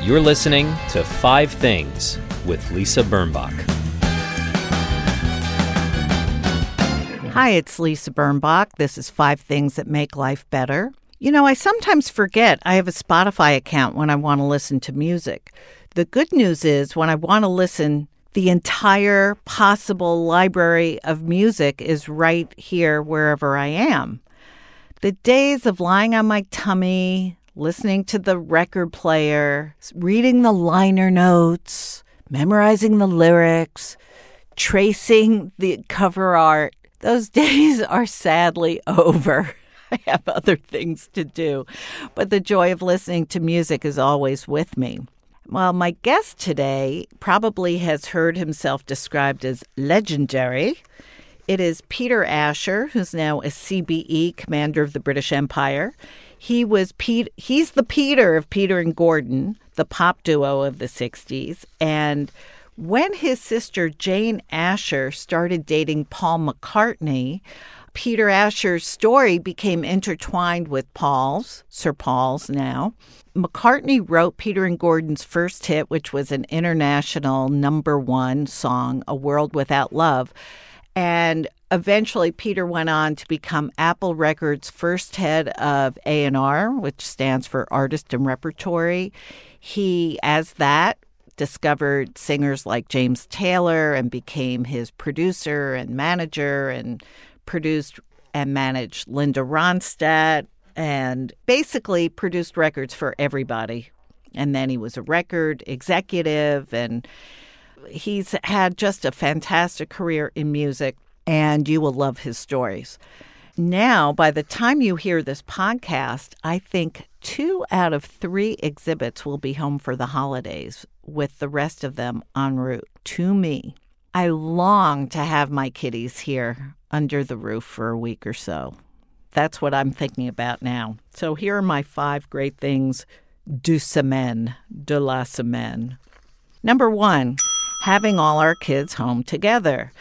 You're listening to Five Things with Lisa Birnbach. Hi, it's Lisa Birnbach. This is Five Things That Make Life Better. You know, I sometimes forget I have a Spotify account when I want to listen to music. The good news is when I want to listen, the entire possible library of music is right here wherever I am. The days of lying on my tummy, listening to the record player, reading the liner notes, memorizing the lyrics, tracing the cover art, those days are sadly over. I have other things to do, but the joy of listening to music is always with me. Well, my guest today probably has heard himself described as legendary. It is Peter Asher, who's now a CBE commander of the British Empire. He was Pete, he's the Peter of Peter and Gordon, the pop duo of the 60s. And when his sister Jane Asher started dating Paul McCartney, Peter Asher's story became intertwined with Paul's, Sir Paul's now. McCartney wrote Peter and Gordon's first hit, which was an international number one song, A World Without Love. And eventually Peter went on to become Apple Records' first head of A&R, which stands for Artist and Repertory. He, as that, discovered singers like James Taylor and became his producer and manager and produced and managed Linda Ronstadt and basically produced records for everybody. And then he was a record executive and he's had just a fantastic career in music, and you will love his stories. Now, by the time you hear this podcast, I think two out of three exhibits will be home for the holidays, with the rest of them en route to me. I long to have my kitties here under the roof for a week or so. That's what I'm thinking about now. So here are my five great things du semaine, de la semaine. Number one, having all our kids home together.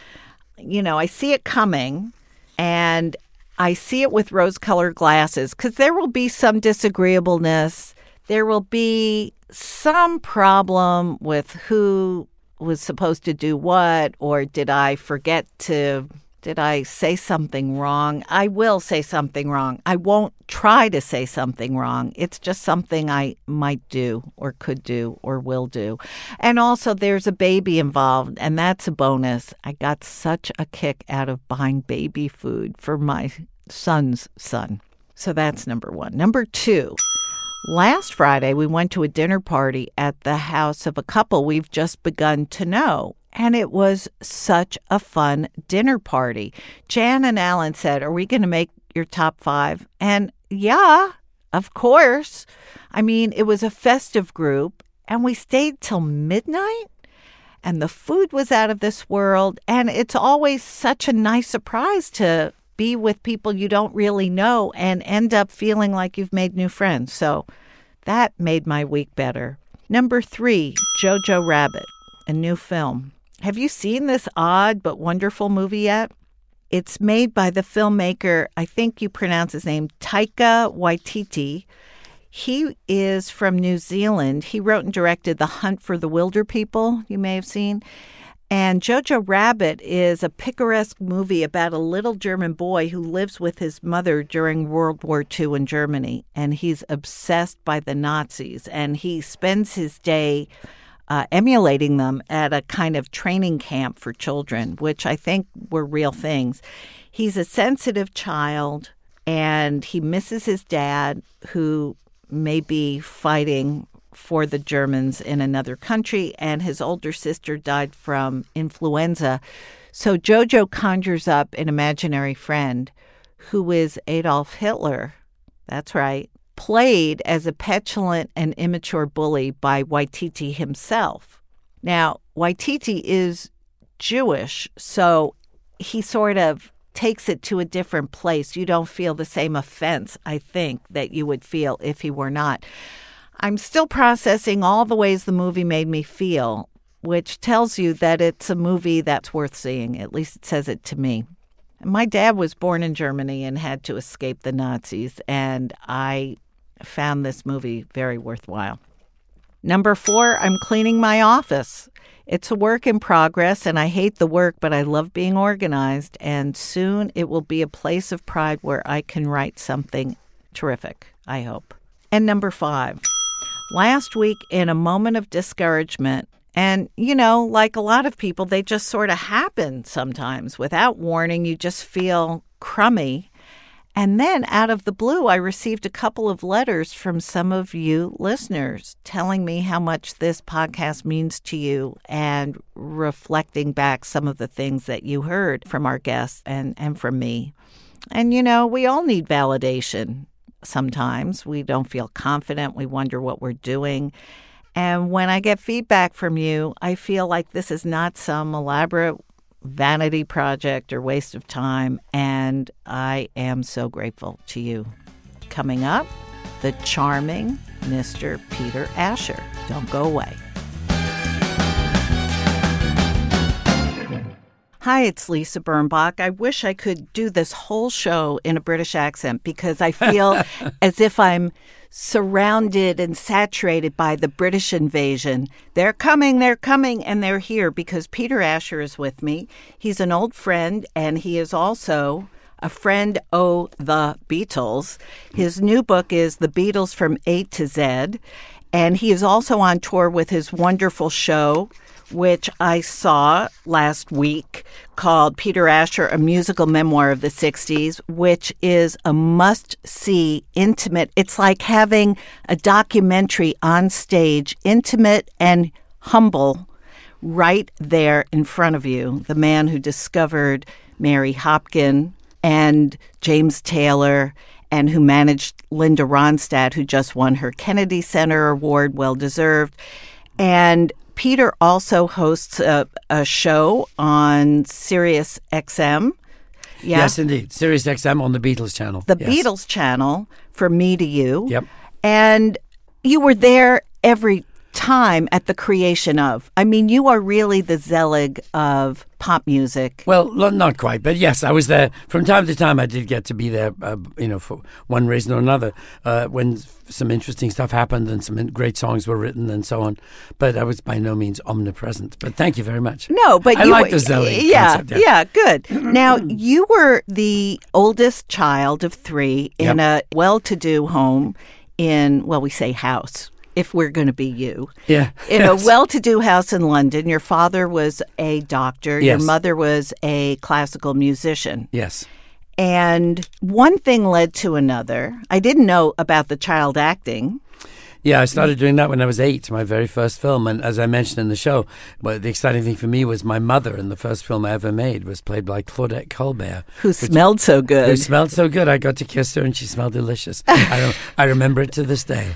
You know, I see it coming and I see it with rose colored glasses because there will be some disagreeableness. There will be some problem with who was supposed to do what, or did I forget to did I say something wrong? I will say something wrong. I won't try to say something wrong. It's just something I might do or could do or will do. And also, there's a baby involved, and that's a bonus. I got such a kick out of buying baby food for my son's son. So that's number one. Number two, last Friday, we went to a dinner party at the house of a couple we've just begun to know. And it was such a fun dinner party. Jan and Alan said, Are we going to make your top five? And yeah, of course. I mean, it was a festive group, and we stayed till midnight, and the food was out of this world. And it's always such a nice surprise to be with people you don't really know and end up feeling like you've made new friends. So that made my week better. Number three, Jojo Rabbit, a new film. Have you seen this odd but wonderful movie yet? It's made by the filmmaker, I think you pronounce his name, Taika Waititi. He is from New Zealand. He wrote and directed The Hunt for the Wilderpeople, you may have seen. And Jojo Rabbit is a picaresque movie about a little German boy who lives with his mother during World War II in Germany. And he's obsessed by the Nazis. And he spends his day uh, emulating them at a kind of training camp for children, which I think were real things. He's a sensitive child and he misses his dad, who may be fighting for the Germans in another country, and his older sister died from influenza. So Jojo conjures up an imaginary friend who is Adolf Hitler. That's right played as a petulant and immature bully by Waititi himself. Now, Waititi is Jewish, so he sort of takes it to a different place. You don't feel the same offense, I think, that you would feel if he were not. I'm still processing all the ways the movie made me feel, which tells you that it's a movie that's worth seeing. At least it says it to me. My dad was born in Germany and had to escape the Nazis, and I found this movie very worthwhile. Number four, I'm cleaning my office. It's a work in progress, and I hate the work, but I love being organized. And soon it will be a place of pride where I can write something terrific, I hope. And number five, last week, in a moment of discouragement, and, you know, like a lot of people, they just sort of happen sometimes without warning. You just feel crummy. And then out of the blue, I received a couple of letters from some of you listeners telling me how much this podcast means to you and reflecting back some of the things that you heard from our guests and, and from me. And, you know, we all need validation sometimes. We don't feel confident. We wonder what we're doing. And when I get feedback from you, I feel like this is not some elaborate vanity project or waste of time. And I am so grateful to you. Coming up, the charming Mr. Peter Asher. Don't go away. Hi, it's Lisa Birnbach. I wish I could do this whole show in a British accent because I feel as if I'm surrounded and saturated by the British invasion. They're coming, they're coming, and they're here because Peter Asher is with me. He's an old friend, and he is also a friend oh the Beatles. His new book is The Beatles from A to Z, and he is also on tour with his wonderful show which I saw last week called Peter Asher, a musical memoir of the 60s, which is a must see, intimate. It's like having a documentary on stage, intimate and humble, right there in front of you. The man who discovered Mary Hopkin and James Taylor and who managed Linda Ronstadt, who just won her Kennedy Center Award, well deserved. And Peter also hosts a, a show on Sirius XM. Yeah? Yes, indeed. Sirius XM on the Beatles channel. The yes. Beatles channel for me to you. Yep. And you were there every time at the creation of. I mean, you are really the Zelig of pop music. Well, not quite, but yes, I was there from time to time. I did get to be there, uh, you know, for one reason or another, uh, when some interesting stuff happened and some great songs were written and so on. But I was by no means omnipresent. But thank you very much. No, but I you, like the Zelig yeah, concept, yeah, yeah, good. now you were the oldest child of three in yep. a well-to-do home in well, we say house if we're going to be you. Yeah. In yes. a well to do house in London, your father was a doctor, yes. your mother was a classical musician. Yes. And one thing led to another. I didn't know about the child acting. Yeah, I started doing that when I was eight, my very first film. And as I mentioned in the show, well, the exciting thing for me was my mother in the first film I ever made was played by Claudette Colbert. Who smelled so good. Who smelled so good. I got to kiss her and she smelled delicious. I, I remember it to this day.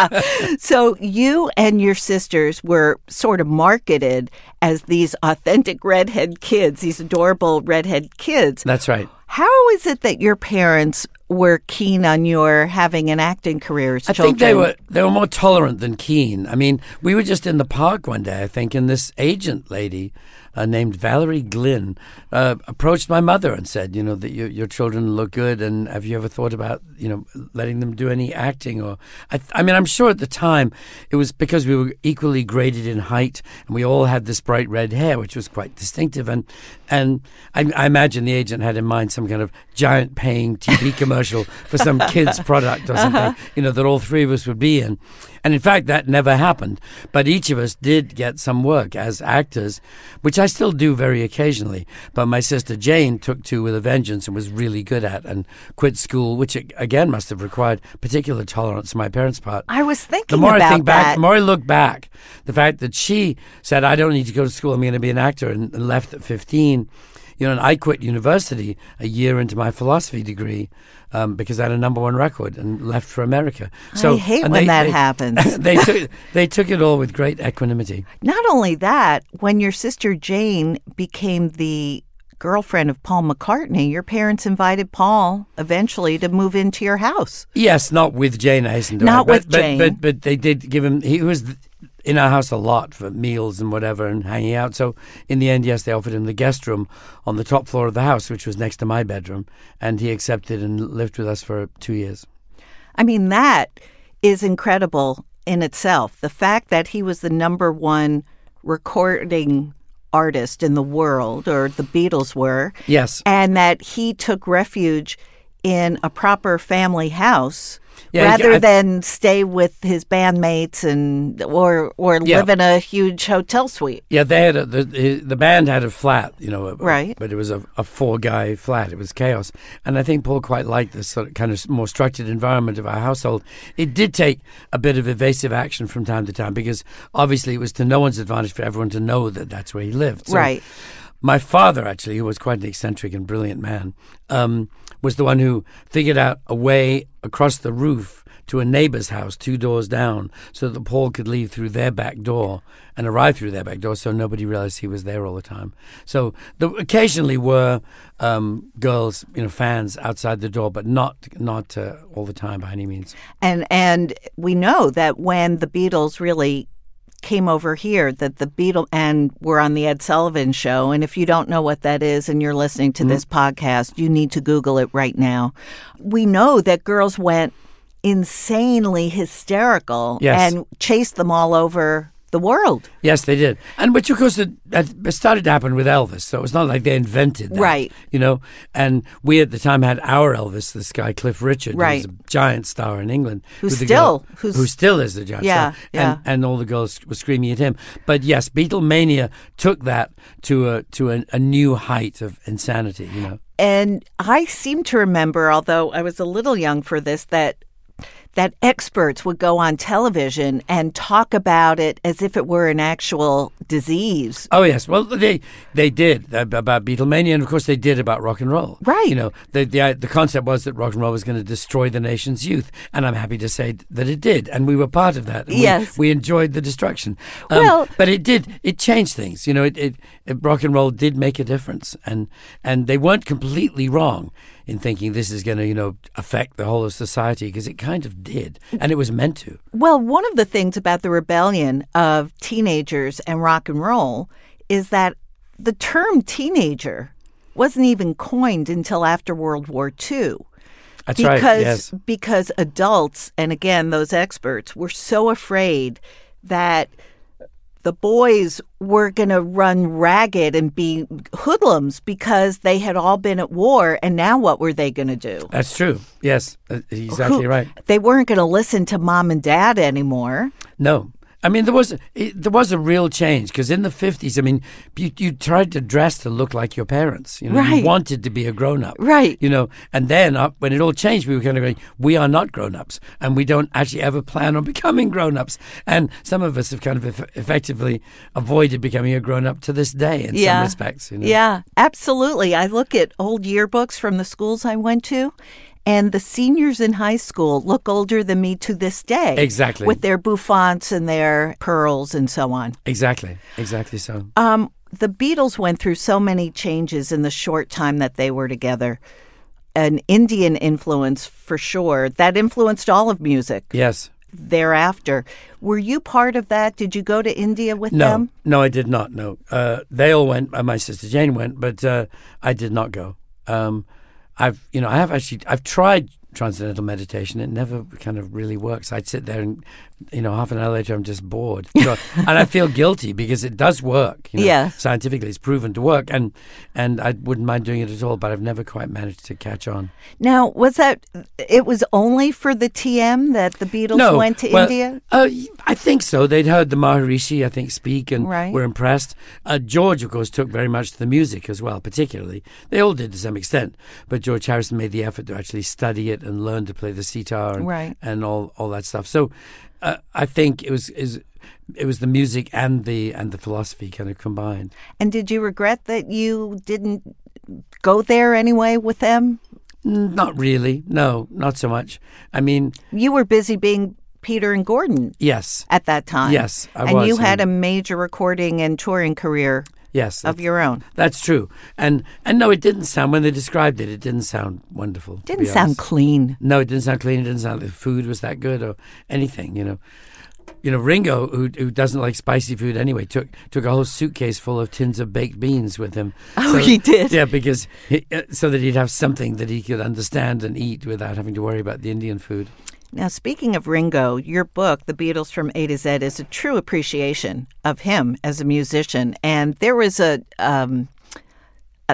so you and your sisters were sort of marketed as these authentic redhead kids, these adorable redhead kids. That's right. How is it that your parents were keen on your having an acting career as I children? I think they were they were more tolerant than keen. I mean, we were just in the park one day, I think, and this agent lady uh, named Valerie Glynn uh, approached my mother and said, you know, that your, your children look good, and have you ever thought about, you know, letting them do any acting? Or, I, I mean, I'm sure at the time it was because we were equally graded in height, and we all had this bright red hair, which was quite distinctive, and and I, I imagine the agent had in mind some kind of giant paying TV commercial for some kids product or something, uh-huh. you know, that all three of us would be in. And in fact, that never happened. But each of us did get some work as actors, which I still do very occasionally. But my sister Jane took to with a vengeance and was really good at and quit school, which again must have required particular tolerance on my parents' part. I was thinking the more I think that. back, the more I look back, the fact that she said, I don't need to go to school, I'm going to be an actor, and left at 15 you know, and I quit university a year into my philosophy degree um, because I had a number one record and left for America. So I hate when they, that they, happens. they took they took it all with great equanimity. Not only that, when your sister Jane became the girlfriend of Paul McCartney, your parents invited Paul eventually to move into your house. Yes, not with Jane, I hasten to Not add, with but, Jane. But, but, but they did give him. He was in our house a lot for meals and whatever and hanging out. So in the end, yes, they offered him the guest room on the top floor of the house, which was next to my bedroom, and he accepted and lived with us for two years. I mean, that is incredible in itself. The fact that he was the number one recording artist in the world, or the Beatles were, Yes. and that he took refuge in a proper family house Yeah, rather I- than stay with his bandmates and or or Yeah. live in a huge hotel suite. Yeah, they had a, the the band had a flat, you know, Right. But it was a, a four guy flat. It was chaos, and I think Paul quite liked this sort of kind of more structured environment of our household. It did take a bit of evasive action from time to time because obviously it was to no one's advantage for everyone to know that that's where he lived. So Right. My father, actually, who was quite an eccentric and brilliant man, um, was the one who figured out a way across the roof to a neighbor's house two doors down so that Paul could leave through their back door and arrive through their back door so nobody realized he was there all the time. So there occasionally were um, girls, you know, fans outside the door, but not not uh, all the time by any means. And and we know that when the Beatles really came over here that the Beatles and were on the Ed Sullivan show and if you don't know what that is and you're listening to mm-hmm. this podcast you need to google it right now. We know that girls went insanely hysterical Yes. and chased them all over the world. Yes, they did, and which of course it, it started to happen with Elvis. So it's not like they invented that, Right. You know, and we at the time had our Elvis, this guy Cliff Richard, Right. who's a giant star in England, Who's who still- girl- who's- who still is the giant Yeah, star, yeah. and and all the girls were screaming at him. But yes, Beatlemania took that to a to a, a new height of insanity. You know, And I seem to remember, although I was a little young for this, that that experts would go on television and talk about it as if it were an actual disease. Oh yes, well they they did uh, about Beatlemania, and of course they did about rock and roll. Right. You know, the the the concept was that rock and roll was going to destroy the nation's youth, and I'm happy to say that it did, and we were part of that. and we- Yes. we, enjoyed the destruction. Um, Well- but it did it changed things. You know, it, it, it rock and roll did make a difference, and and they weren't completely wrong in thinking this is going to you know affect the whole of society because it kind of did, and it was meant to. Well, one of the things about the rebellion of teenagers and rock and roll is that the term teenager wasn't even coined until after World War II. That's because right. Yes. because adults and again those experts were so afraid that the boys were going to run ragged and be hoodlums because they had all been at war and now what were they going to do That's true. Yes, uh, exactly Who- right. they weren't going to listen to mom and dad anymore No. I mean, there was it, there was a real change because in the fifties, I mean, you, you tried to dress to look like your parents. You know, Right. you wanted to be a grown up, Right. You know, and then uh, when it all changed, we were kind of going, we are not grown ups, and we don't actually ever plan on becoming grown ups. And some of us have kind of eff- effectively avoided becoming a grown up to this day in some respects. You know? Yeah, absolutely. I look at old yearbooks from the schools I went to, and the seniors in high school look older than me to this day. Exactly. With their bouffants and their pearls and so on. exactly, exactly. So Um, the Beatles went through so many changes in the short time that they were together. An Indian influence for sure. That influenced all of music yes, thereafter. Were you part of that? Did you go to India with no, them? no, I did not. No, uh, they all went. Uh, my sister Jane went, but uh, I did not go. Um, I've, you know, I have actually, I've tried transcendental meditation. It never kind of really works. I'd sit there and, you know, half an hour later, I'm just bored, You know, and I feel guilty because it does work. You know, Yeah. scientifically, it's proven to work, and and I wouldn't mind doing it at all. But I've never quite managed to catch on. Now, was that it was only for the TM that the Beatles no, went to well, India? Uh, I think so. They'd heard the Maharishi, I think, speak and Right. were impressed. Uh, George, of course, took very much to the music as well, particularly. They all did to some extent, but George Harrison made the effort to actually study it and learn to play the sitar and, Right. and all, all that stuff. So uh, I think it was is it was the music and the and the philosophy kind of combined. And did you regret that you didn't go there anyway with them? Not really. No, not so much. I mean, You were busy being Peter and Gordon yes, at that time. Yes, I and was, you had and- a major recording and touring career yes. of your own. That's true. And and no, it didn't sound when they described it. It didn't sound wonderful. Didn't sound clean. No, it didn't sound clean. It didn't sound like the food was that good or anything. You know, you know Ringo, who who doesn't like spicy food anyway, took took a whole suitcase full of tins of baked beans with him. Oh, he did? Yeah, because he, uh, so that he'd have something that he could understand and eat without having to worry about the Indian food. Now, speaking of Ringo, your book, The Beatles from A to Z, is a true appreciation of him as a musician. And there was a um,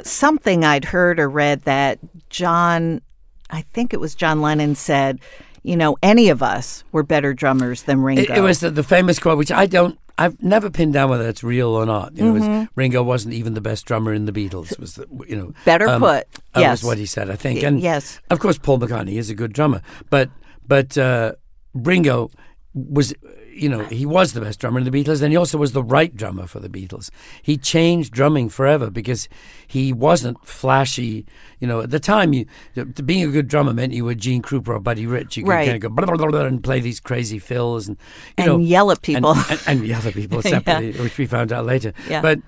something I'd heard or read that John, I think it was John Lennon said, you know, any of us were better drummers than Ringo. It, it was the, the famous quote, which I don't. I've never pinned down whether it's real or not. You know, it was, Ringo wasn't even the best drummer in the Beatles. Was the, you know Better put, uh, yes. was what he said. I think, and yes. of course, Paul McCartney is a good drummer, but but uh, Ringo was. You know, he was the best drummer in the Beatles, and he also was the right drummer for the Beatles. He changed drumming forever because he wasn't flashy. You know, at the time, you being a good drummer meant you were Gene Krupa or Buddy Rich. You could Right. kind of go blah, blah, blah, blah, and play these crazy fills and you And know yell at people. and, and, yell at people separately, which we found out later. Yeah. But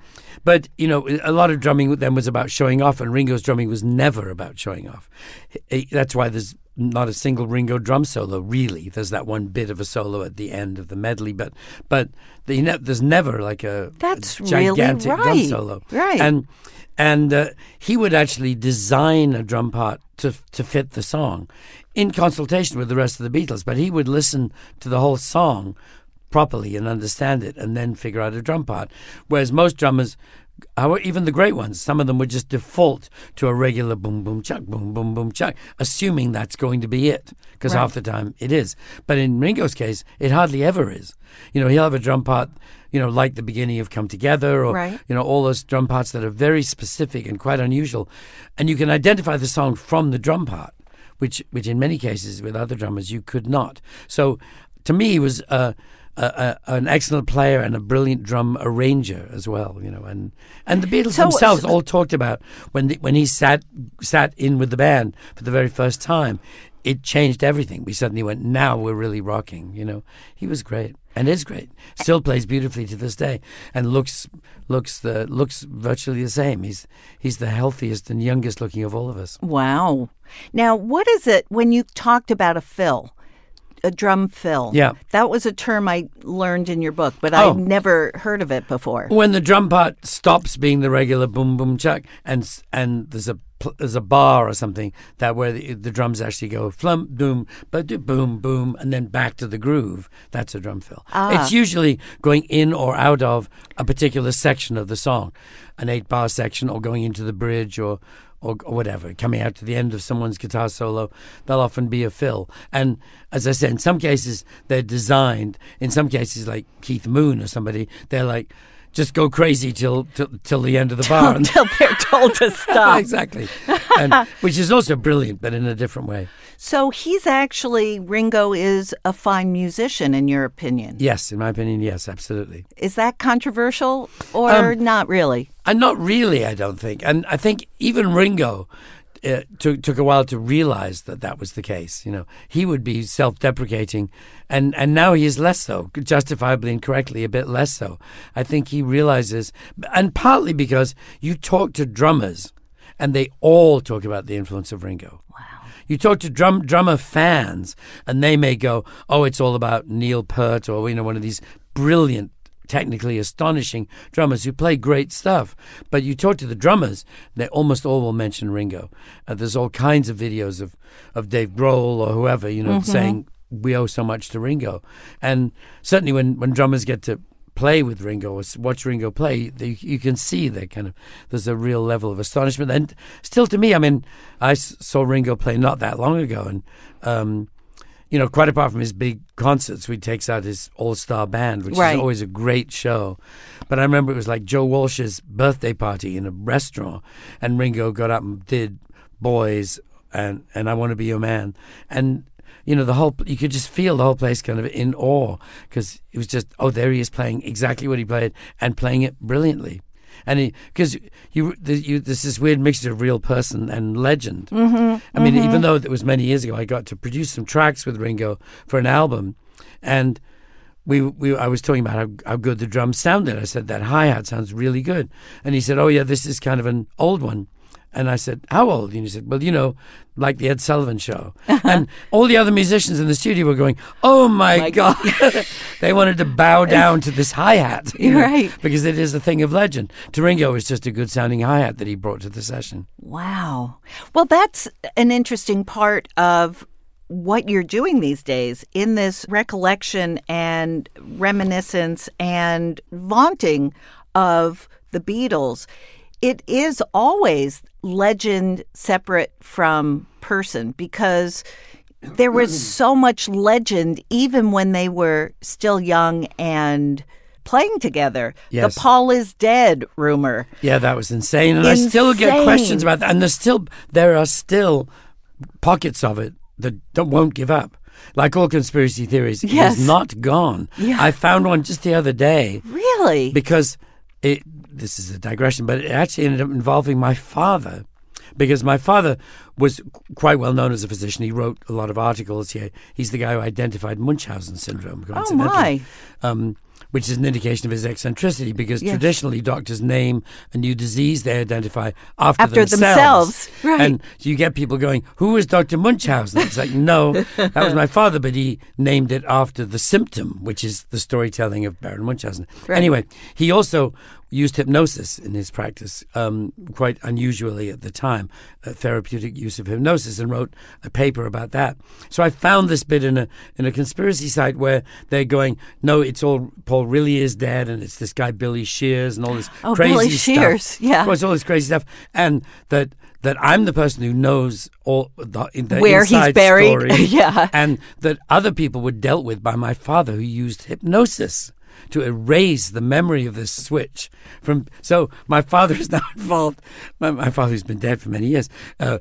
but you know, a lot of drumming then was about showing off, and Ringo's drumming was never about showing off. That's why there's not a single Ringo drum solo. Really, there's that one bit of a solo at the end of the medley, but but the, ne- there's never like a That's a really gigantic drum right. solo. Right. and and uh, he would actually design a drum part to to fit the song, in consultation with the rest of the Beatles. But he would listen to the whole song properly and understand it, and then figure out a drum part. Whereas most drummers. Even the great ones, some of them would just default to a regular boom, boom, chuck, boom, boom, boom, chuck, assuming that's going to be it, because Right. half the time it is. But in Ringo's case, it hardly ever is. You know, he'll have a drum part, you know, like the beginning of Come Together, or Right. you know, all those drum parts that are very specific and quite unusual, and you can identify the song from the drum part, which, which in many cases with other drummers you could not. So, to me, was uh, a, a, an excellent player and a brilliant drum arranger as well. You know, and and the Beatles So- themselves so- all talked about when the, when he sat sat in with the band for the very first time. It changed everything. We suddenly went, now we're really rocking. You know, he was great and is great. Still plays beautifully to this day, and looks looks the looks virtually the same. He's he's the healthiest and youngest looking of all of us. Wow. Now, what is it when you talked about a fill, a drum fill? Yeah. That was a term I learned in your book, but Oh. I've never heard of it before. When the drum part stops being the regular boom boom chuck, and and there's a there's a bar or something that where the, the drums actually go flum doom but boom boom and then back to the groove. That's a drum fill. Ah. It's usually going in or out of a particular section of the song, an eight bar section, or going into the bridge or. Or, or whatever, coming out to the end of someone's guitar solo, they'll often be a fill. And as I said, in some cases they're designed. In some cases, like Keith Moon or somebody, they're like, just go crazy till till, till the end of the bar. Until they're told to stop. exactly, and, which is also brilliant, but in a different way. So he's actually, Ringo is a fine musician, in your opinion. Yes, in my opinion, yes, absolutely. Is that controversial or Um, not really? And not really, I don't think. And I think even Ringo uh, took took a while to realize that that was the case. You know, he would be self-deprecating, and and now he is less so, justifiably and correctly, a bit less so. I think he realizes, and partly because you talk to drummers, and they all talk about the influence of Ringo. Wow. You talk to drum drummer fans, and they may go, "Oh, it's all about Neil Peart or you know one of these brilliant, technically astonishing drummers who play great stuff." But you talk to the drummers, they almost all will mention Ringo. Uh, there's all kinds of videos of of Dave Grohl or whoever you know saying we owe so much to Ringo, and certainly when when drummers get to play with Ringo or watch Ringo play, they, you can see that kind of there's a real level of astonishment. And still, to me, I mean, I s- saw Ringo play not that long ago, and um, you know, quite apart from his big concerts, he takes out his all-star band, which Right. is always a great show. But I remember it was like Joe Walsh's birthday party in a restaurant, and Ringo got up and did "Boys" and and "I Want to Be Your Man," and you know the whole you could just feel the whole place kind of in awe because it was just oh there he is playing exactly what he played and playing it brilliantly and because you, the, you there's this weird mixture of real person and legend Mm-hmm, i mean even though it was many years ago i got to produce some tracks with ringo for an album and we, we I was talking about how, how good the drums sounded. I said that hi hat sounds really good, and he said, "Oh yeah, this is kind of an old one." And I said, "How old?" And he said, "Well, you know, like the Ed Sullivan Show." and all the other musicians in the studio were going, "Oh my, My god!" they wanted to bow down to this hi hat, Right. Because it is a thing of legend. To Ringo, it was just a good sounding hi hat that he brought to the session. Wow. Well, that's an interesting part of what you're doing these days in this recollection and reminiscence and vaunting of the Beatles. It is always legend separate from person because there was so much legend even when they were still young and playing together. Yes. The Paul is dead rumor. Yeah, that was insane, and I still get questions about that. And there's still there are still pockets of it that don't, won't give up. Like all conspiracy theories, Yes. it is not gone. Yeah. I found one just the other day Really? because it. This is a digression, but it actually ended up involving my father. Because my father was quite well known as a physician. He wrote a lot of articles. He, he's the guy who identified Munchausen syndrome. oh my. um, which is an indication of his eccentricity because Yes. traditionally doctors name a new disease they identify after, After themselves, right. And you get people going, Who is Dr. Munchausen? It's like, No, that was my father, but he named it after the symptom, which is the storytelling of Baron Munchausen. Right. Anyway, he also used hypnosis in his practice, um, quite unusually at the time, a therapeutic use of hypnosis, and wrote a paper about that. So I found this bit in a in a conspiracy site where they're going, no, it's all Paul really is dead, and it's this guy Billy Shears and all this crazy stuff. Oh, crazy Billy stuff. Shears, yeah. of course, all this crazy stuff, and that. That I'm the person who knows all the, the Where he's inside buried. story, Yeah. and that other people were dealt with by my father, who used hypnosis to erase the memory of this switch from. So my father is now involved. My, my father, who's been dead for many years, uh,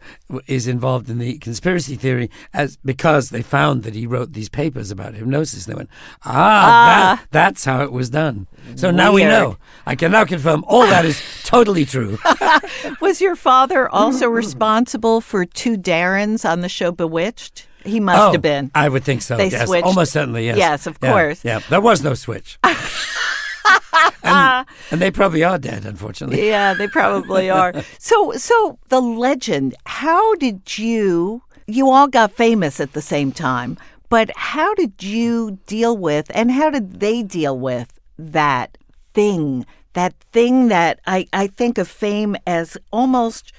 is involved in the conspiracy theory as because they found that he wrote these papers about hypnosis. They went, ah, That, that's how it was done. So now we know. I can now confirm all that is totally true. Was your father also responsible for two Darrens on the show Bewitched? He must oh, have been. I would think so. They yes, switched. almost certainly. Yes. Yes, of Yeah, course. Yeah, there was no switch. and, and they probably are dead, unfortunately. Yeah, they probably are. So, so the legend. How did you? You all got famous at the same time, but how did you deal with, and how did they deal with that thing? That thing that I I think of fame as almost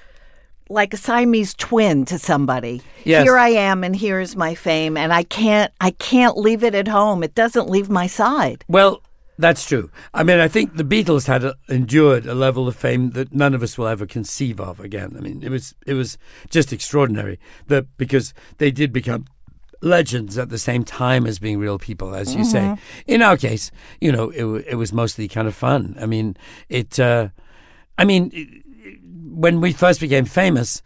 like a Siamese twin to somebody. Yes. Here I am, and here's my fame, and I can't I can't leave it at home. It doesn't leave my side. Well, that's true. I mean, I think the Beatles had a, endured a level of fame that none of us will ever conceive of again. I mean, it was it was just extraordinary that because they did become legends at the same time as being real people, as you say. In our case, you know, it, it was mostly kind of fun. I mean, it. Uh, I mean, it- when we first became famous,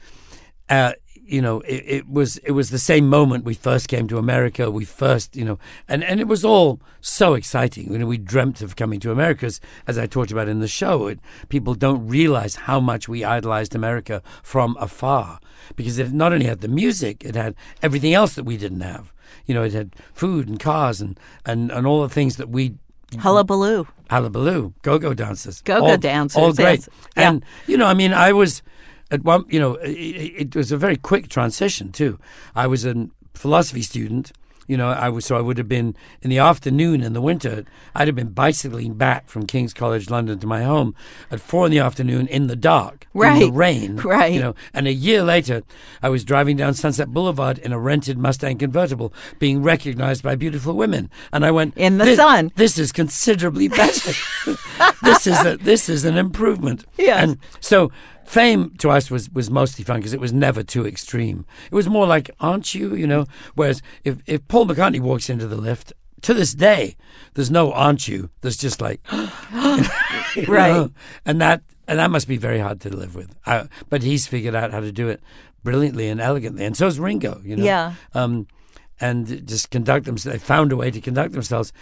uh, you know, it, it was it was the same moment we first came to America. We first, you know, and, and it was all so exciting. You know, we dreamt of coming to America, as, as I talked about in the show. It, people don't realize how much we idolized America from afar because it not only had the music, it had everything else that we didn't have. You know, it had food and cars and, and, and all the things that we Mm-hmm. Hullabaloo. Hullabaloo, go-go dancers, Go-go all, dancers, all great. yes. Yeah. And you know, I mean, I was at one. You know, it, it was a very quick transition too. I was a philosophy student. You know, I was so I would have been in the afternoon in the winter. I'd have been bicycling back from King's College London to my home at four in the afternoon in the dark, right. in the rain, Right. You know, and a year later, I was driving down Sunset Boulevard in a rented Mustang convertible, being recognized by beautiful women, and I went In the "This- sun." This is considerably better. this is a, this is an improvement. Yeah, And so fame to us was, was mostly fun because it was never too extreme. It was more like, aren't you? You know. Whereas if if Paul McCartney walks into the lift. To this day, there's no aren't you. There's just like, Right. know? and that and that must be very hard to live with. Uh, but he's figured out how to do it brilliantly and elegantly, and so's Ringo. You know, Yeah. um, and just conduct themselves. They found a way to conduct themselves.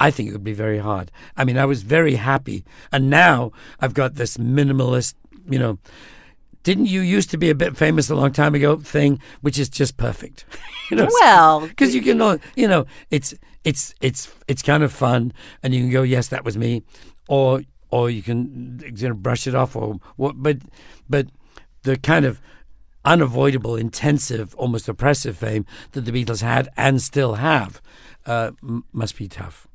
I think it would be very hard. I mean, I was very happy, and now I've got this minimalist, you know. Didn't you used to be a bit famous a long time ago thing, which is just perfect, you know? Well, because you can, you know, it's it's it's it's kind of fun, and you can go, yes, that was me, or or you can you know brush it off, or what, but but the kind of unavoidable, intensive, almost oppressive fame that the Beatles had and still have uh, m- must be tough.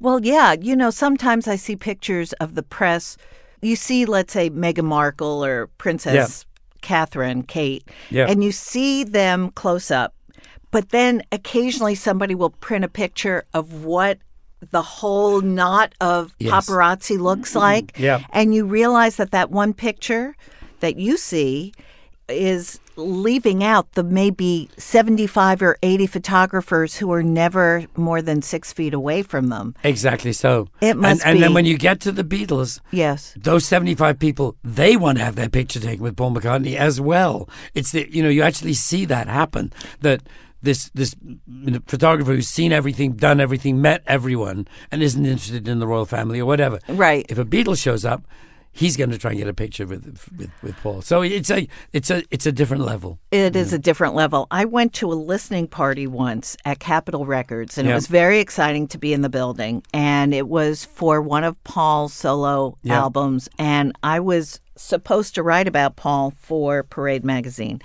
Well, yeah. You know, sometimes I see pictures of the press. You see, let's say, Meghan Markle or Princess Catherine, Kate, Yeah. and you see them close up. but then occasionally somebody will print a picture of what the whole knot of Yes. paparazzi looks like. Yeah. And you realize that that one picture that you see is leaving out the maybe 75 or 80 photographers who are never more than six feet away from them. Exactly so. It must and, and then when you get to the Beatles, Yes. those 75 people, they want to have their picture taken with Paul McCartney as well. It's the, you know, you actually see that happen that this this photographer who's seen everything, done everything, met everyone and isn't interested in the royal family or whatever. Right. If a Beatle shows up, he's going to try and get a picture with with, with Paul. So it's a it's a it's a different level. It mm-hmm. is a different level. I went to a listening party once at Capitol Records, and Yeah. it was very exciting to be in the building. And it was for one of Paul's solo Yeah. albums, and I was supposed to write about Paul for Parade magazine.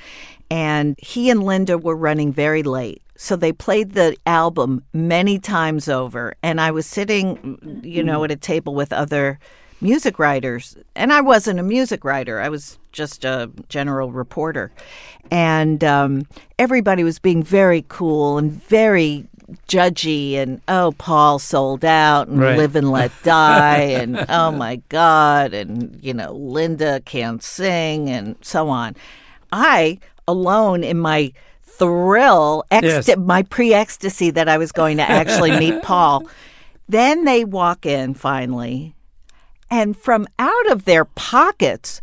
And he and Linda were running very late. So they played the album many times over. And I was sitting, you know, mm-hmm. at a table with other music writers. And I wasn't a music writer, I was just a general reporter. And um, everybody was being very cool and very judgy and oh paul sold out and Right. live and let die and oh my god and you know linda can't sing and so on i alone in my thrill ext- Yes. my pre-ecstasy that i was going to actually meet paul then they walk in finally and from out of their pockets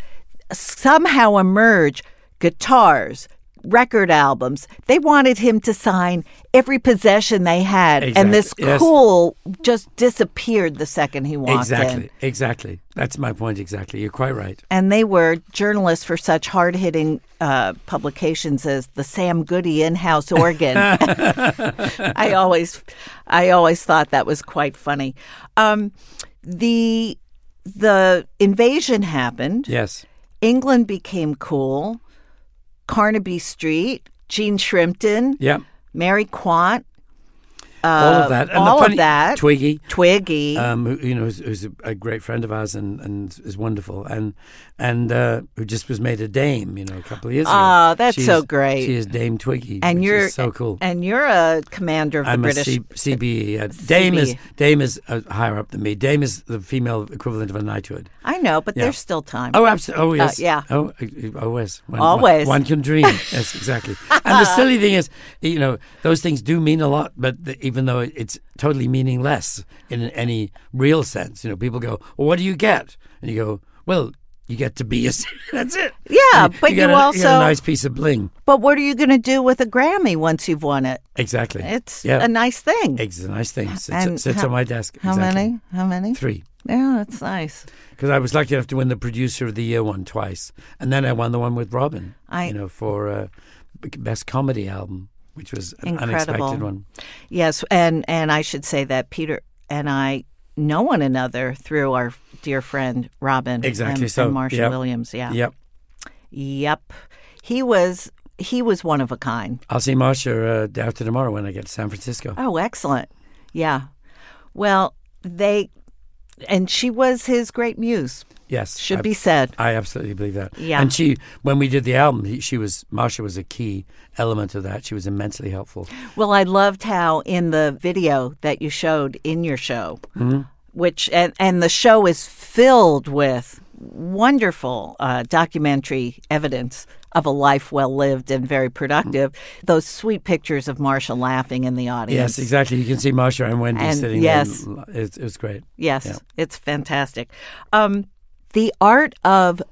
somehow emerge guitars, record albums. They wanted him to sign every possession they had, and this Exactly, yes. cool just disappeared the second he walked exactly. in. Exactly. That's my point exactly. You're quite right. And they were journalists for such hard hitting uh, publications as the Sam Goody in-house organ. I always, I always thought that was quite funny. Um, the the invasion happened. Yes. England became cool. Carnaby Street, Jean Shrimpton, Yeah. Mary Quant, all uh, of that. And all the of that. Twiggy. Twiggy. um, who, you know, who's, who's a, great friend of ours and, and is wonderful, and and uh, who just was made a dame, you know, a couple of years ago. Oh, that's She's- so great. She is Dame Twiggy, and you're so cool. And you're a commander of the I'm British. a C- CBE. Uh, Dame is Dame is uh, higher up than me. Dame is the female equivalent of a knighthood. I know, but Yeah. there's still time. Oh, absolutely. Oh, yes. yeah. Oh, uh, always. One, Always. One, one can dream. yes, exactly. And the silly thing is, you know, those things do mean a lot, but the, even though it's totally meaningless in any real sense, you know, people go, "Well, what do you get?" And you go, "Well." You get to be a. That's it. Yeah, you, but you, you a, also- you get a nice piece of bling. But what are you going to do with a Grammy once you've won it? Exactly. It's yeah. a nice thing. It's a nice thing. Sits, And sits how- on my desk. How exactly. many? How many? Three. Yeah, that's nice. Because I was lucky enough to win the producer of the year one twice, and then I won the one with Robin. I- you know, for uh, best comedy album, which was an Incredible. unexpected one. Yes, and and I should say that Peter and I know one another through our dear friend Robin. Exactly and, so. and Marsha Yep. Williams. Yeah. Yep. Yep. He was he was one of a kind. I'll see Marsha uh, day after tomorrow when I get to San Francisco. Oh, excellent. Yeah. Well, they and she was his great muse. Yes, Should I, be said. I absolutely believe that. Yeah. And she, when we did the album, he, she was Marsha was a key element of that. She was immensely helpful. Well, I loved how in the video that you showed in your show, Mm-hmm. which and, and the show is filled with wonderful uh, documentary evidence of a life well lived and very productive. Those sweet pictures of Marsha laughing in the audience. Yes, exactly. You can see Marsha and Wendy And sitting yes. there. It, it was great. Yes, Yeah. it's fantastic. Um, the art of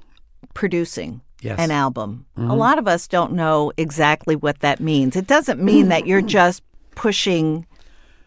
producing Yes. Mm-hmm. an album. A lot of us don't know exactly what that means. It doesn't mean that you're just pushing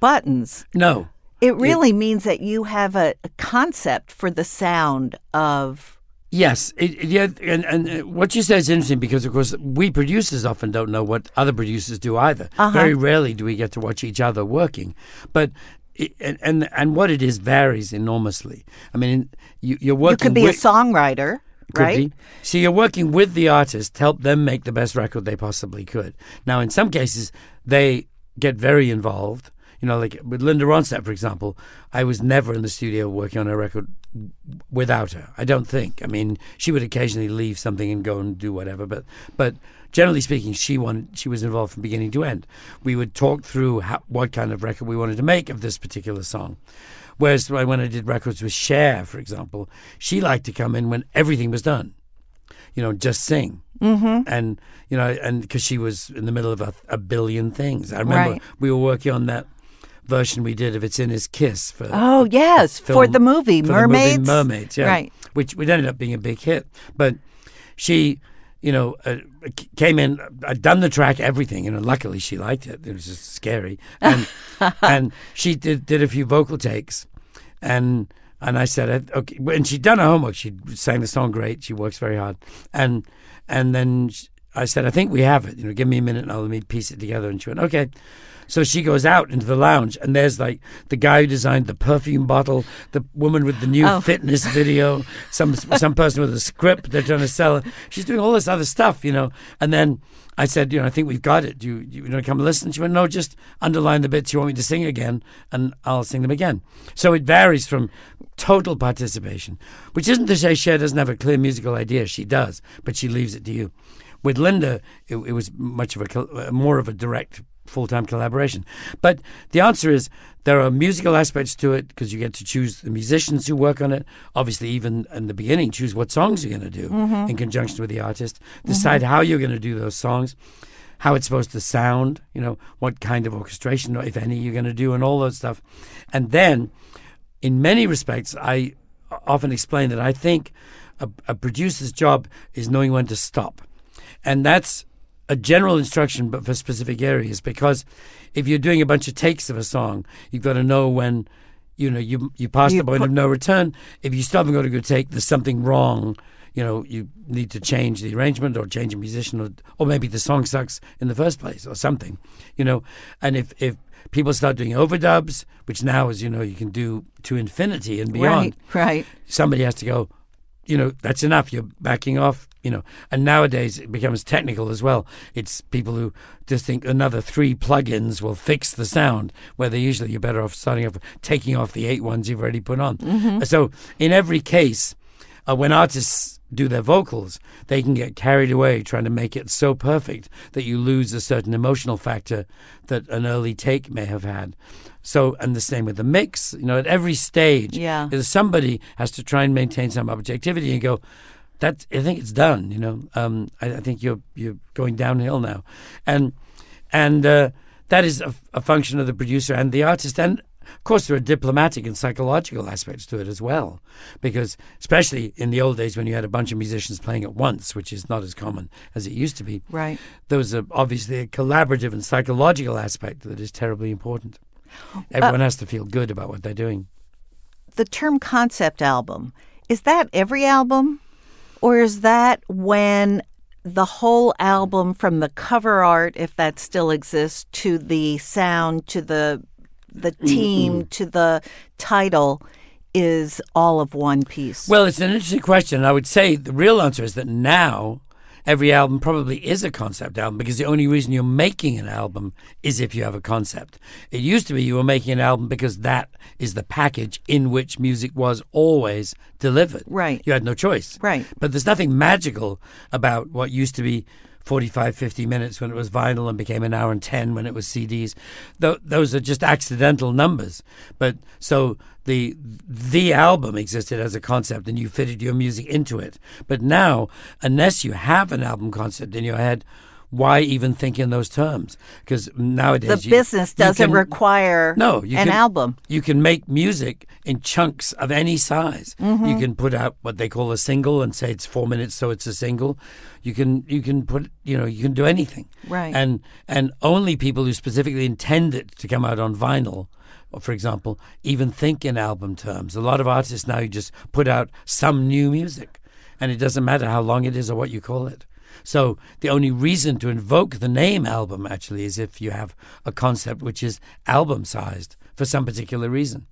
buttons. No, It really means that you have a, a concept for the sound of. Yes, it, it- yeah, and, and uh, what you say is interesting because, of course, we producers often don't know what other producers do either. Uh-huh. Very rarely do we get to watch each other working, but it, and, and and what it is varies enormously. I mean, you, you're working. You could be a songwriter, right? be. So you're working with the artist, to help them make the best record they possibly could. Now, in some cases, they get very involved. You know, like with Linda Ronstadt, for example, I was never in the studio working on a record without her. I don't think. I mean, she would occasionally leave something and go and do whatever, but but generally speaking, she wanted she was involved from beginning to end. We would talk through how, what kind of record we wanted to make of this particular song. Whereas when I did records with Cher, for example, she liked to come in when everything was done. You know, just sing. Mm-hmm. And, you know, and because she was in the middle of a, a billion things. I remember Right. we were working on that version we did of It's in His Kiss for Oh yes, for the movie for the movie Mermaids. Mermaids, yeah, Right. Which which ended up being a big hit. But she, you know, uh, came in. I'd done the track, everything. You know, luckily she liked it. It was just scary, and and she did did a few vocal takes, and and I said, uh, okay. And she'd done her homework. She sang the song great. She works very hard, and and then. sh I said, I think we have it. You know, give me a minute and I'll let me piece it together. And she went, okay. So she goes out into the lounge, and there's like the guy who designed the perfume bottle, the woman with the new Oh. fitness video, some some person with a script they're trying to sell. it. She's doing all this other stuff, you know. And then I said, you know, I think we've got it. Do you, you know, come listen? She went, no, just underline the bits you want me to sing again, and I'll sing them again. So it varies from total participation, which isn't to say Cher doesn't have a clear musical idea. She does, but she leaves it to you. With Linda, it, it was much of a uh, more of a direct full time collaboration. But the answer is there are musical aspects to it because you get to choose the musicians who work on it. Obviously, even in the beginning, choose what songs you're going to do mm-hmm. in conjunction with the artist. Mm-hmm. Decide how you're going to do those songs, how it's supposed to sound, you know, what kind of orchestration, if any, you're going to do, and all that stuff. And then, in many respects, I uh, often explain that I think a, a producer's job is knowing when to stop. And that's a general instruction, but for specific areas. Because if you're doing a bunch of takes of a song, you've got to know when, you know, you you pass You the point put- of no return. If you stop and go to a good take, there's something wrong. You know, you need to change the arrangement or change a musician, or, or maybe the song sucks in the first place, or something. You know, and if if people start doing overdubs, which now is you know you can do to infinity and beyond, Right, right. somebody has to go, you know, that's enough. You're backing off, you know. And nowadays it becomes technical as well. It's people who just think another three plugins will fix the sound, where they usually you're better off starting off taking off the eight ones you've already put on. Mm-hmm. So in every case, uh, when artists do their vocals, they can get carried away trying to make it so perfect that you lose a certain emotional factor that an early take may have had. So, and the same with the mix. You know, at every stage, Yeah. somebody has to try and maintain some objectivity and go. That I think it's done. You know, um, I, I think you're you're going downhill now, and and uh, that is a, a function of the producer and the artist. And of course, there are diplomatic and psychological aspects to it as well, because especially in the old days when you had a bunch of musicians playing at once, which is not as common as it used to be, Right. there was a, obviously a collaborative and psychological aspect that is terribly important. Everyone uh, has to feel good about what they're doing. The term concept album, is that every album? Or is that when the whole album from the cover art, if that still exists, to the sound, to the the mm-hmm. team, to the title is all of one piece? Well, it's an interesting question. I would say the real answer is that now every album probably is a concept album because the only reason you're making an album is if you have a concept. It used to be you were making an album because that is the package in which music was always delivered. Right. You had no choice. Right. But there's nothing magical about what used to be 45, 50 minutes when it was vinyl and became an hour and 10 when it was CDs. Th- those are just accidental numbers. But so the the album existed as a concept and you fitted your music into it. But now, unless you have an album concept in your head, why even think in those terms? Because nowadays the you- business doesn't can- require no, you an can, album. You can make music in chunks of any size. Mm-hmm. You can put out what they call a single and say it's four minutes, so it's a single. You can you can put you know you can do anything. Right. And and only people who specifically intend it to come out on vinyl. For example, even think in album terms. A lot of artists now you just put out some new music, and it doesn't matter how long it is or what you call it. So the only reason to invoke the name album actually is if you have a concept which is album sized for some particular reason.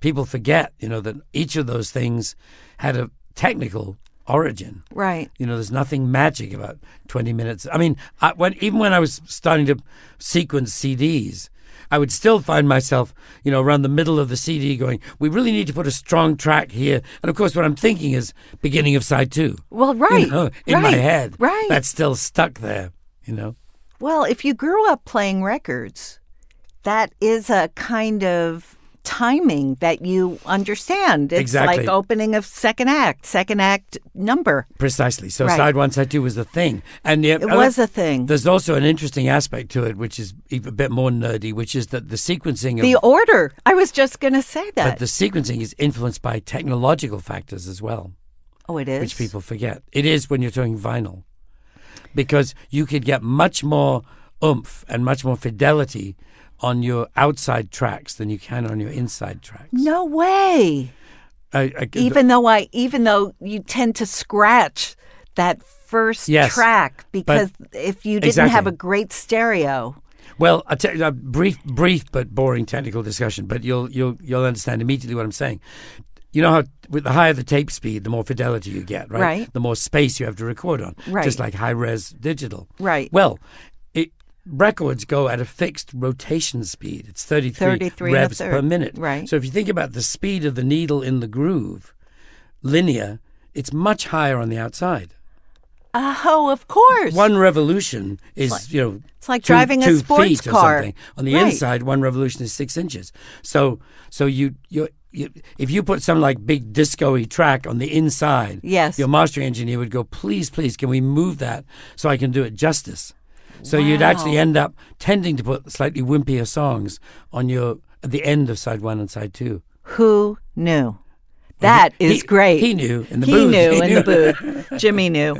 People forget, you know, that each of those things had a technical origin. Right. You know, there's nothing magic about 20 minutes. I mean, I, when even when I was starting to sequence CDs, I would still find myself, you know, around the middle of the CD going, we really need to put a strong track here. And of course, what I'm thinking is beginning of side two. Well, right. You know, in my head. Right. That's still stuck there, you know. Well, if you grew up playing records, that is a kind of timing that you understand. It's Exactly. like opening of second act, second act number. Precisely. So Right. side one, side two was the thing. And the, It uh, was a thing. There's also an interesting aspect to it, which is even a bit more nerdy, which is that the sequencing of The order. I was just going to say that. but the sequencing is influenced by technological factors as well. oh, it is. which people forget. It is when you're talking vinyl, because you could get much more oomph and much more fidelity on your outside tracks than you can on your inside tracks. No way. I- I- Even though I, even though you tend to scratch that first Yes, track because if you didn't have a great stereo, well, a, te- a brief, brief but boring technical discussion, but you'll you'll you'll understand immediately what I'm saying. You know how with the higher the tape speed, the more fidelity you get, right? Right. The more space you have to record on, Right. just like high res digital. Right. Well, records go at a fixed rotation speed. It's 33, 33 and a revs per minute. Right. So if you think about the speed of the needle in the groove, linear, it's much higher on the outside. oh, of course. One revolution is, you know, it's like two- driving a sports car. something. On the Right. inside, one revolution is six inches. So, so you you. You, if you put some like big disco-y track on the inside, Yes. your mastering engineer would go, please, please, can we move that so I can do it justice? So you'd actually end up tending to put slightly wimpier songs on your at the end of side one and side two. Who knew? That is he- great. he knew in the he booth. Knew He in knew. In the booth. Jimmy knew.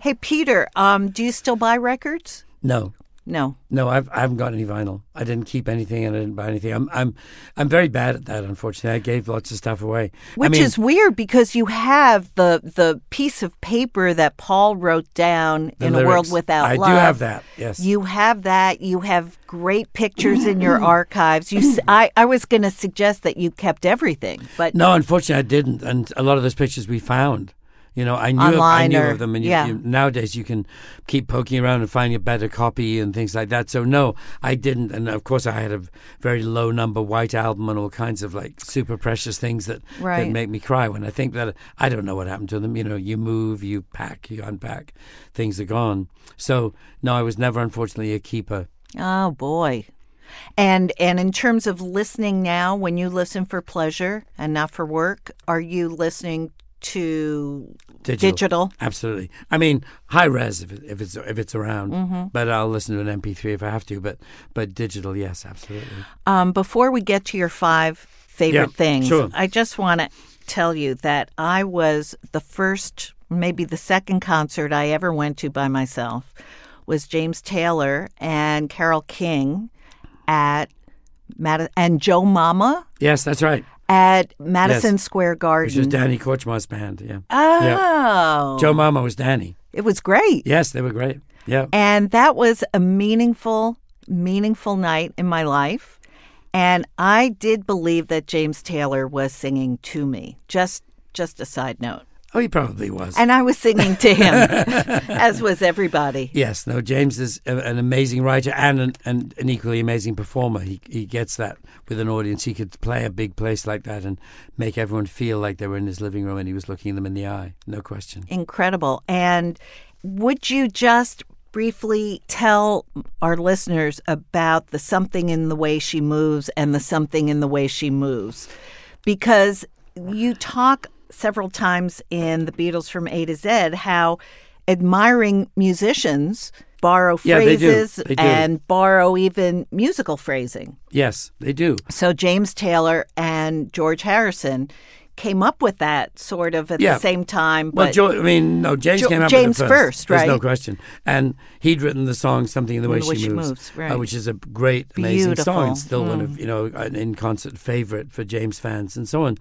Hey, Peter, um, do you still buy records? No, No. no, I've, I haven't got any vinyl. I didn't keep anything and I didn't buy anything. I'm I'm I'm very bad at that. Unfortunately, I gave lots of stuff away. Which I mean, is weird because you have the the piece of paper that Paul wrote down in a world without I love. do have that. Yes. You have that. You have great pictures in your archives. You, I, I was going to suggest that you kept everything, but No, unfortunately, I didn't. And a lot of those pictures we found. You know, I knew I knew or- of them, and you, yeah. you, nowadays you can keep poking around and finding a better copy and things like that. So no, I didn't. And of course, I had a very low number white album and all kinds of like super precious things that Right. that make me cry when I think that I don't know what happened to them. You know, you move, you pack, you unpack, things are gone. So no, I was never unfortunately a keeper. Oh boy. And and in terms of listening now, when you listen for pleasure and not for work, are you listening to Digital. digital? Absolutely. I mean, high res if, it, if it's if it's around, Mm-hmm. but I'll listen to an MP3 if I have to. But but digital, yes, absolutely. Um, before we get to your five favorite Yeah, things, sure. I just want to tell you that I was the first, maybe the second concert I ever went to by myself was James Taylor and Carole King at Mad- and Joe Mama Yes, that's right. At Madison Yes. Square Garden. Which was Danny Korchmar's band. Yeah. Oh, Yeah. Joe Mama was Danny. it was great. Yes, they were great. Yeah. And that was a meaningful, meaningful night in my life. And I did believe that James Taylor was singing to me. Just just a side note. Oh, he probably was. And I was singing to him, as was everybody. yes, no, James is a, an amazing writer and an, and an equally amazing performer. He he gets that with an audience. He could play a big place like that and make everyone feel like they were in his living room and he was looking them in the eye. No question. Incredible. And would you just briefly tell our listeners about the something in the way she moves and the something in the way she moves? Because you talk several times in the Beatles from A to Z how admiring musicians borrow Yeah, they do. phrases They do. and borrow even musical phrasing. Yes, they do. So James Taylor and George Harrison came up with that sort of at Yeah. the same time. Well, Jo- I mean, no, James Jo- came up James with it first. first, There's no question. And he'd written the song "Something in the Way, The Way She, She Moves,", Moves, uh, which is a great, amazing song. Beautiful. Mm. It's still one of you know an in concert favorite for James fans and so on.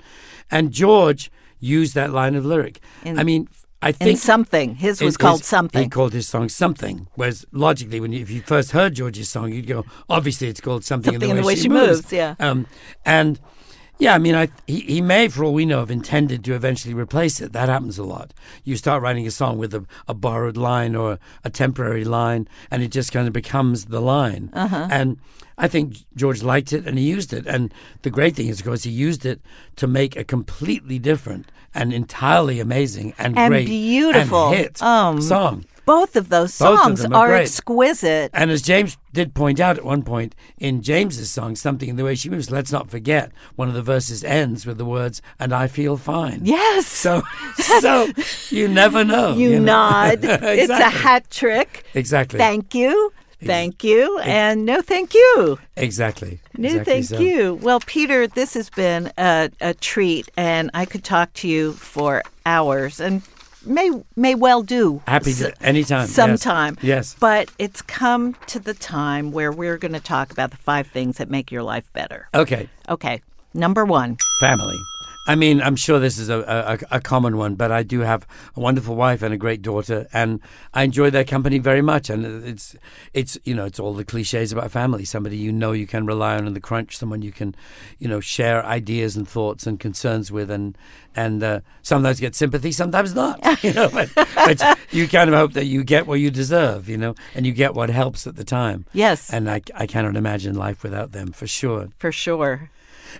And George used that line of lyric. In- I mean, I think something. His was called his- something. He called his song something. Whereas logically, when you, if you first heard George's song, you'd go, obviously it's called something, Something in the way she moves. moves, yeah. Um, and Yeah, I mean, I, he, he may, for all we know, have intended to eventually replace it. That happens a lot. You start writing a song with a, a borrowed line or a temporary line, and it just kind of becomes the line. Uh-huh. And I think George liked it and he used it. And the great thing is, of course, he used it to make a completely different and entirely amazing and, And great beautiful. and hit Um, song. Both of those Both of songs them are are exquisite. And as James did point out at one point in James's song, something in the way she moves, let's not forget one of the verses ends with the words, and I feel fine. Yes. So, so you never know. you, know? nod. It's a hat trick. Exactly. Thank you. Thank you. And no thank you. exactly. No exactly thank so. you. Well, Peter, this has been a, a treat, and I could talk to you for hours and may may well do. Happy to anytime. yes. Sometime. Yes. But it's come to the time where we're going to talk about the five things that make your life better. Okay. Okay. Number one. Family. I mean, I'm sure this is a, a, a common one, but I do have a wonderful wife and a great daughter, and I enjoy their company very much. And it's, it's, you know, it's all the cliches about family. Somebody you know you can rely on in the crunch, someone you can, you know, share ideas and thoughts and concerns with, and and uh, sometimes get sympathy, sometimes not. You know, but, but you kind of hope that you get what you deserve, you know, and you get what helps at the time. Yes. And I, I cannot imagine life without them for sure. For sure.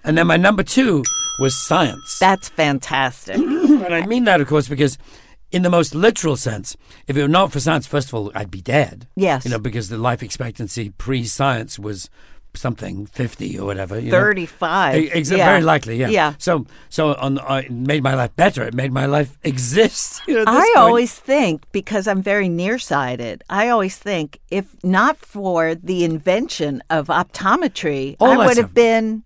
And then my number two was science. That's fantastic. And I mean that, of course, because in the most literal sense, if it were not for science, first of all, I'd be dead. Yes. You know, because the life expectancy pre science was something 50 or whatever. You know? 35. E- exa- Yeah. Very likely, yeah. Yeah. So, so on, uh, it made my life better. It made my life exist. You know, I point. always think, because I'm very nearsighted, I always think if not for the invention of optometry, All I would have been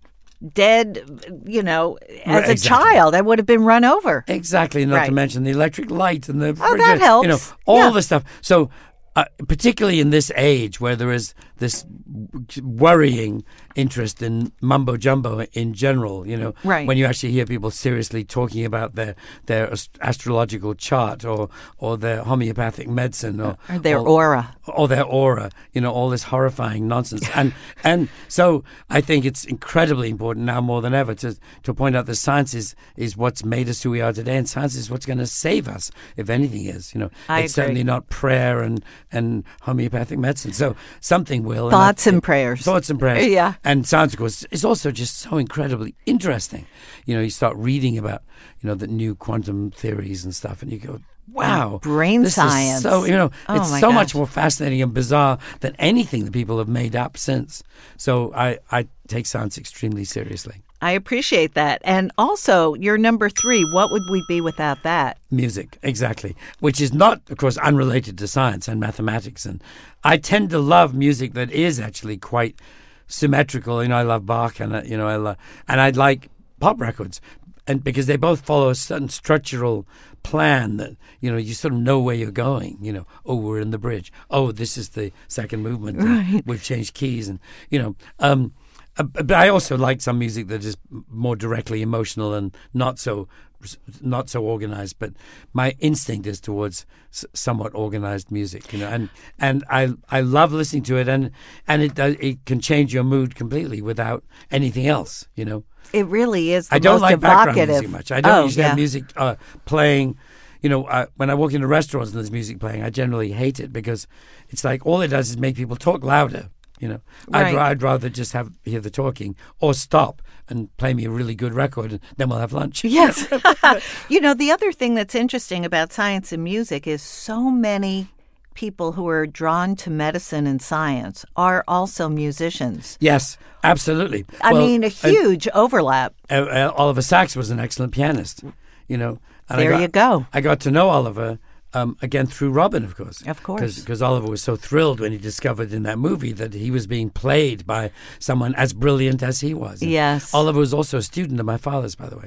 dead, you know, as a exactly. child. I would have been run over. Exactly, not to mention the electric light and the Oh, that refrigerator, You know, all Yeah. the stuff. So, uh, particularly in this age where there is this worrying interest in mumbo jumbo in general, you know, Right. when you actually hear people seriously talking about their their ast- astrological chart or or their homeopathic medicine or, Or their aura. or their aura, you know, all this horrifying nonsense. And and so I think it's incredibly important now more than ever to to point out that science is, is what's made us who we are today, and science is what's going to save us, if anything is. You know, I it's agree. certainly not prayer and and homeopathic medicine. So something will. and I Thoughts and think- prayers. Thoughts and prayers. Yeah. And science, of course, is also just so incredibly interesting. You know, you start reading about you know the new quantum theories and stuff, and you go. Wow, brain this is science. so you know, Oh, it's so much more fascinating and bizarre than anything that people have made up since. So I, I take science extremely seriously. I appreciate that. And also, your number three, what would we be without that? Music, exactly, which is not, of course, unrelated to science and mathematics. And I tend to love music that is actually quite symmetrical. You know, I love Bach, and uh, you know, I love, and I like pop records, and because they both follow a certain structural plan that you know you sort of know where you're going. You know, oh, we're in the bridge. Oh, this is the second movement. and We've changed keys, and you know. Um, but I also like some music that is more directly emotional and not so not so organized. But my instinct is towards somewhat organized music, you know, and and I I love listening to it, and and it does, it can change your mood completely without anything else, you know. It really is I don't like background music much. I don't oh, usually yeah. have music uh, playing. You know, uh, when I walk into restaurants and there's music playing, I generally hate it because it's like all it does is make people talk louder. You know, I'd, I'd rather just have hear the talking or stop and play me a really good record, and then we'll have lunch. Yes. you know, the other thing that's interesting about science and music is so many people who are drawn to medicine and science are also musicians. Yes, absolutely. I Well, mean, a huge overlap. uh, uh, Oliver Sacks was an excellent pianist. You know, There got- you go. I got to know Oliver um, again through Robin, of course. Of course. because Oliver was so thrilled when he discovered in that movie that he was being played by someone as brilliant as he was. And Yes. Oliver was also a student of my father's, by the way.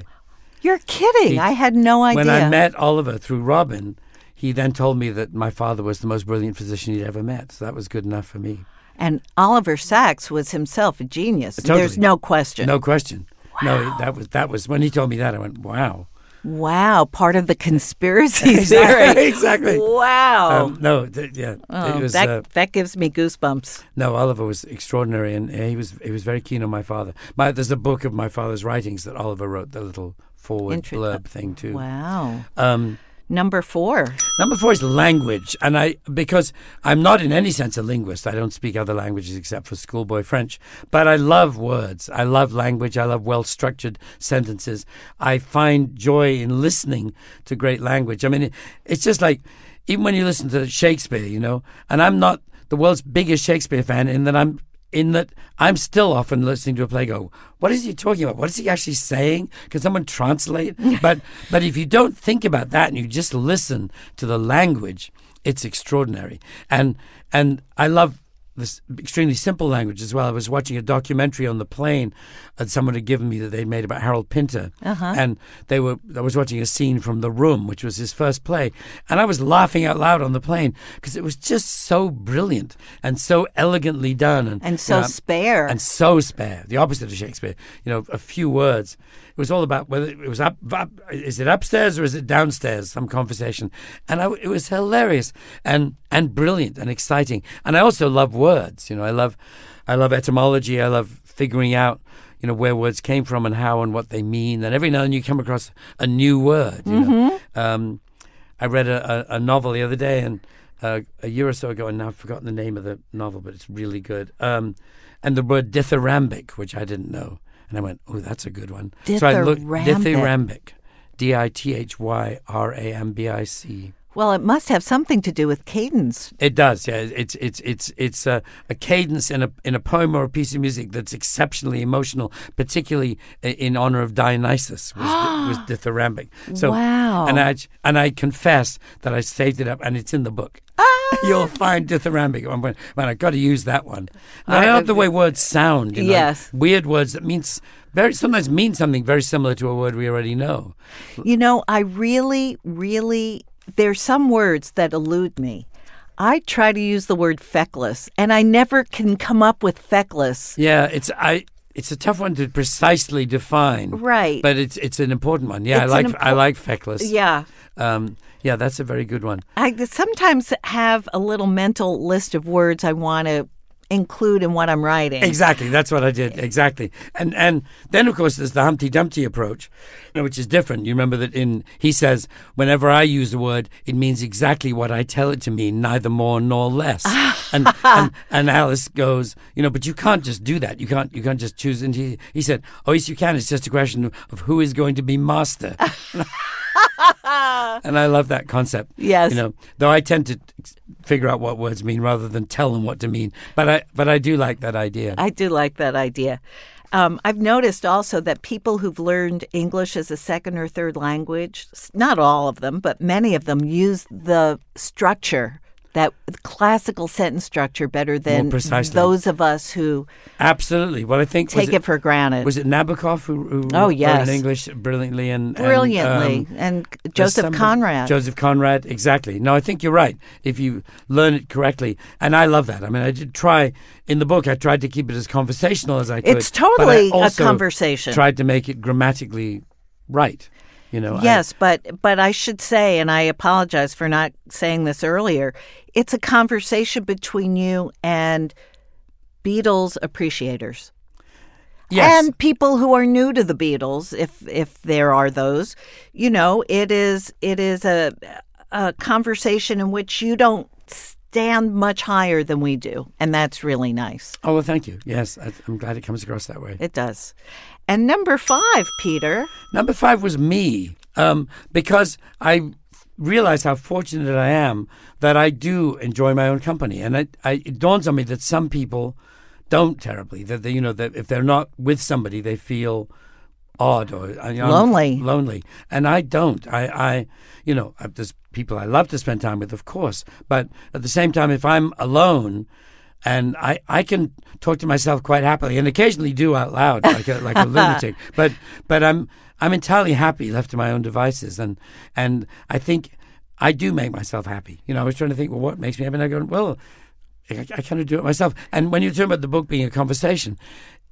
You're kidding. He- I had no idea. When I met Oliver through Robin, he then told me that my father was the most brilliant physician he'd ever met. So that was good enough for me. and Oliver Sacks was himself a genius. Totally. There's no question. No question. No, that was that was when he told me that. I went, wow. Wow, part of the conspiracy theory. exactly. Wow. Um, no, th- yeah, Oh, it was. that uh, that gives me goosebumps. no, Oliver was extraordinary, and uh, he was he was very keen on my father. My, there's a book of my father's writings that Oliver wrote, the little foreword Inter- blurb thing too. Wow. Um, Number four. Number four is language, and I because I'm not in any sense a linguist. I don't speak other languages except for schoolboy French, but I love words. I love language. I love well structured sentences. I find joy in listening to great language. I mean, it, it's just like even when you listen to Shakespeare, you know, and I'm not the world's biggest Shakespeare fan in that I'm in that I'm still often listening to a play go, what is he talking about? What is he actually saying? Can someone translate? but but if you don't think about that and you just listen to the language, it's extraordinary. And and I love this extremely simple language as well. I was watching a documentary on the plane that someone had given me that they'd made about Harold Pinter, uh-huh. and they were. I was watching a scene from The Room, which was his first play, and I was laughing out loud on the plane because it was just so brilliant and so elegantly done, and And so you know, spare. and so spare. The opposite of Shakespeare. You know, a few words. It was all about whether it was up, up is it upstairs or is it downstairs? Some conversation, and I, it was hilarious and and brilliant and exciting. And I also love words. You know, I love I love etymology. I love figuring out you know where words came from and how and what they mean. And every now and then you come across a new word. You know, um, I read a, a, a novel the other day and. Uh, a year or so ago, and now I've forgotten the name of the novel, but it's really good. Um, and the word dithyrambic, which I didn't know. And I went, oh, that's a good one. So I looked, Dithyrambic. dithyrambic. D I T H Y R A M B I C. well, it must have something to do with cadence. It does, yeah. It's it's it's it's a, a cadence in a in a poem or a piece of music that's exceptionally emotional, particularly in honor of Dionysus. Was, di- was dithyrambic. So, Wow. And I and I confess that I saved it up, and it's in the book. Ah! You'll find dithyrambic. I'm going, man, I got to use that one. And I I- love the way words sound. You know? Yes. weird words that means very sometimes mean something very similar to a word we already know. You know, I really, really, there's some words that elude me. I try to use the word feckless, and I never can come up with feckless. Yeah, it's I. It's a tough one to precisely define, Right. But it's it's an important one. Yeah, It's I like I like feckless. Yeah. um, yeah, that's a very good one. I sometimes have a little mental list of words I want to include in what I'm writing. Exactly, that's what I did. Exactly, and and then of course there's the Humpty Dumpty approach, which is different. You remember that in he says whenever I use a word, it means exactly what I tell it to mean, neither more nor less. and, and and Alice goes, you know, but you can't just do that. You can't you can't just choose. And he he said, oh yes you can. It's just a question of who is going to be master. and I love that concept. Yes. you know, though I tend to figure out what words mean rather than tell them what to mean. But I but I do like that idea. I do like that idea. Um, I've noticed also that people who've learned English as a second or third language, not all of them, but many of them use the structure, that classical sentence structure, better than those of us who Absolutely. Well, I think take it, for granted. Was it Nabokov who, who Oh, wrote yes. in English brilliantly and and, Brilliantly. um, and Joseph somebody- Conrad. Joseph Conrad, exactly. No, I think you're right. If you learn it correctly, and I love that. I mean, I did try in the book. I tried to keep it as conversational as I could. It's totally a conversation. Tried to make it grammatically right. You know. I- Yes, but but I should say, and I apologize for not saying this earlier. It's a conversation between you and Beatles appreciators yes. and people who are new to the Beatles, if if there are those. You know, it is it is a a conversation in which you don't stand much higher than we do, and that's really nice. oh well, thank you. Yes, I'm glad it comes across that way. It does. And number five, Peter. Number five was me, um, because I realize how fortunate I am that I do enjoy my own company, and I, I, it dawns on me that some people don't terribly. That they, you know, that if they're not with somebody, they feel odd or uh, you know, Lonely. lonely, and I don't. I, I, you know, there's people I love to spend time with, of course, but at the same time, if I'm alone. And I, I can talk to myself quite happily, and occasionally do out loud, like a, like a lunatic. But but I'm I'm entirely happy left to my own devices, and and I think I do make myself happy. You know, I was trying to think, well, what makes me happy? And I go, well, I, I kind of do it myself. And when you're talking about the book being a conversation,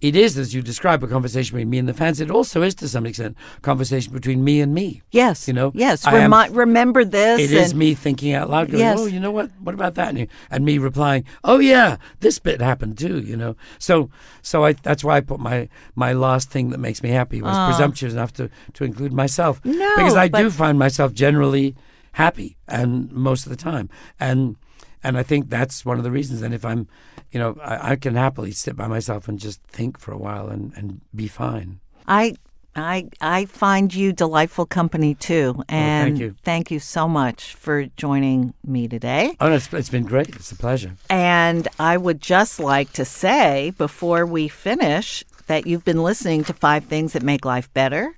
it is, as you describe, a conversation between me and the fans. It also is, to some extent, a conversation between me and me. Yes. You know? Yes. I am- remember this. It is and- me thinking out loud, going, Yes. "Oh, you know what? What about that?" And, you- and me replying, "Oh yeah, this bit happened too." You know, so so I that's why I put my my last thing that makes me happy was ah. presumptuous enough to to include myself. No, because I do find myself generally happy and most of the time and. And I think that's one of the reasons. And if I'm, you know, I, I can happily sit by myself and just think for a while and, and be fine. I I I find you delightful company too, and thank you. thank you so much for joining me today. Oh, no, it's, it's been great. It's a pleasure. And I would just like to say before we finish that you've been listening to Five Things That Make Life Better.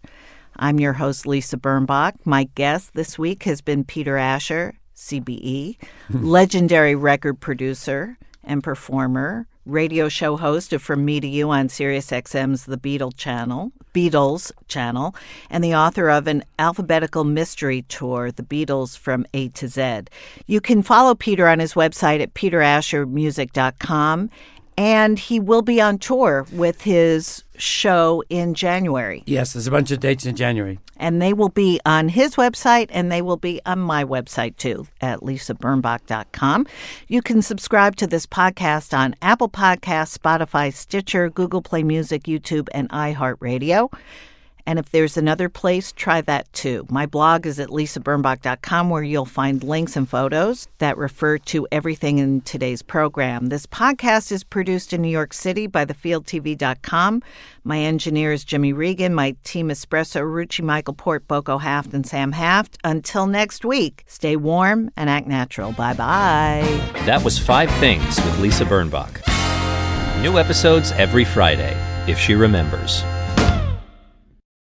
I'm your host, Lisa Birnbach. My guest this week has been Peter Asher, CBE, legendary record producer and performer, radio show host of From Me to You on Sirius XM's The Beatles channel, Beatles channel, and the author of an alphabetical mystery tour, The Beatles from A to Z. You can follow Peter on his website at peterashermusic.com, and he will be on tour with his show in January. Yes, there's a bunch of dates in January. And they will be on his website and they will be on my website too at lisabirnbach.com. You can subscribe to this podcast on Apple Podcasts, Spotify, Stitcher, Google Play Music, YouTube, and iHeartRadio. And if there's another place, try that too. My blog is at lisabirnbach.com where you'll find links and photos that refer to everything in today's program. This podcast is produced in New York City by thefieldtv.com. My engineer is Jimmy Regan. My team Espresso, Rucci, Michael Port, Boko Haft, and Sam Haft. Until next week, stay warm and act natural. Bye bye. That was Five Things with Lisa Birnbach. New episodes every Friday, if she remembers.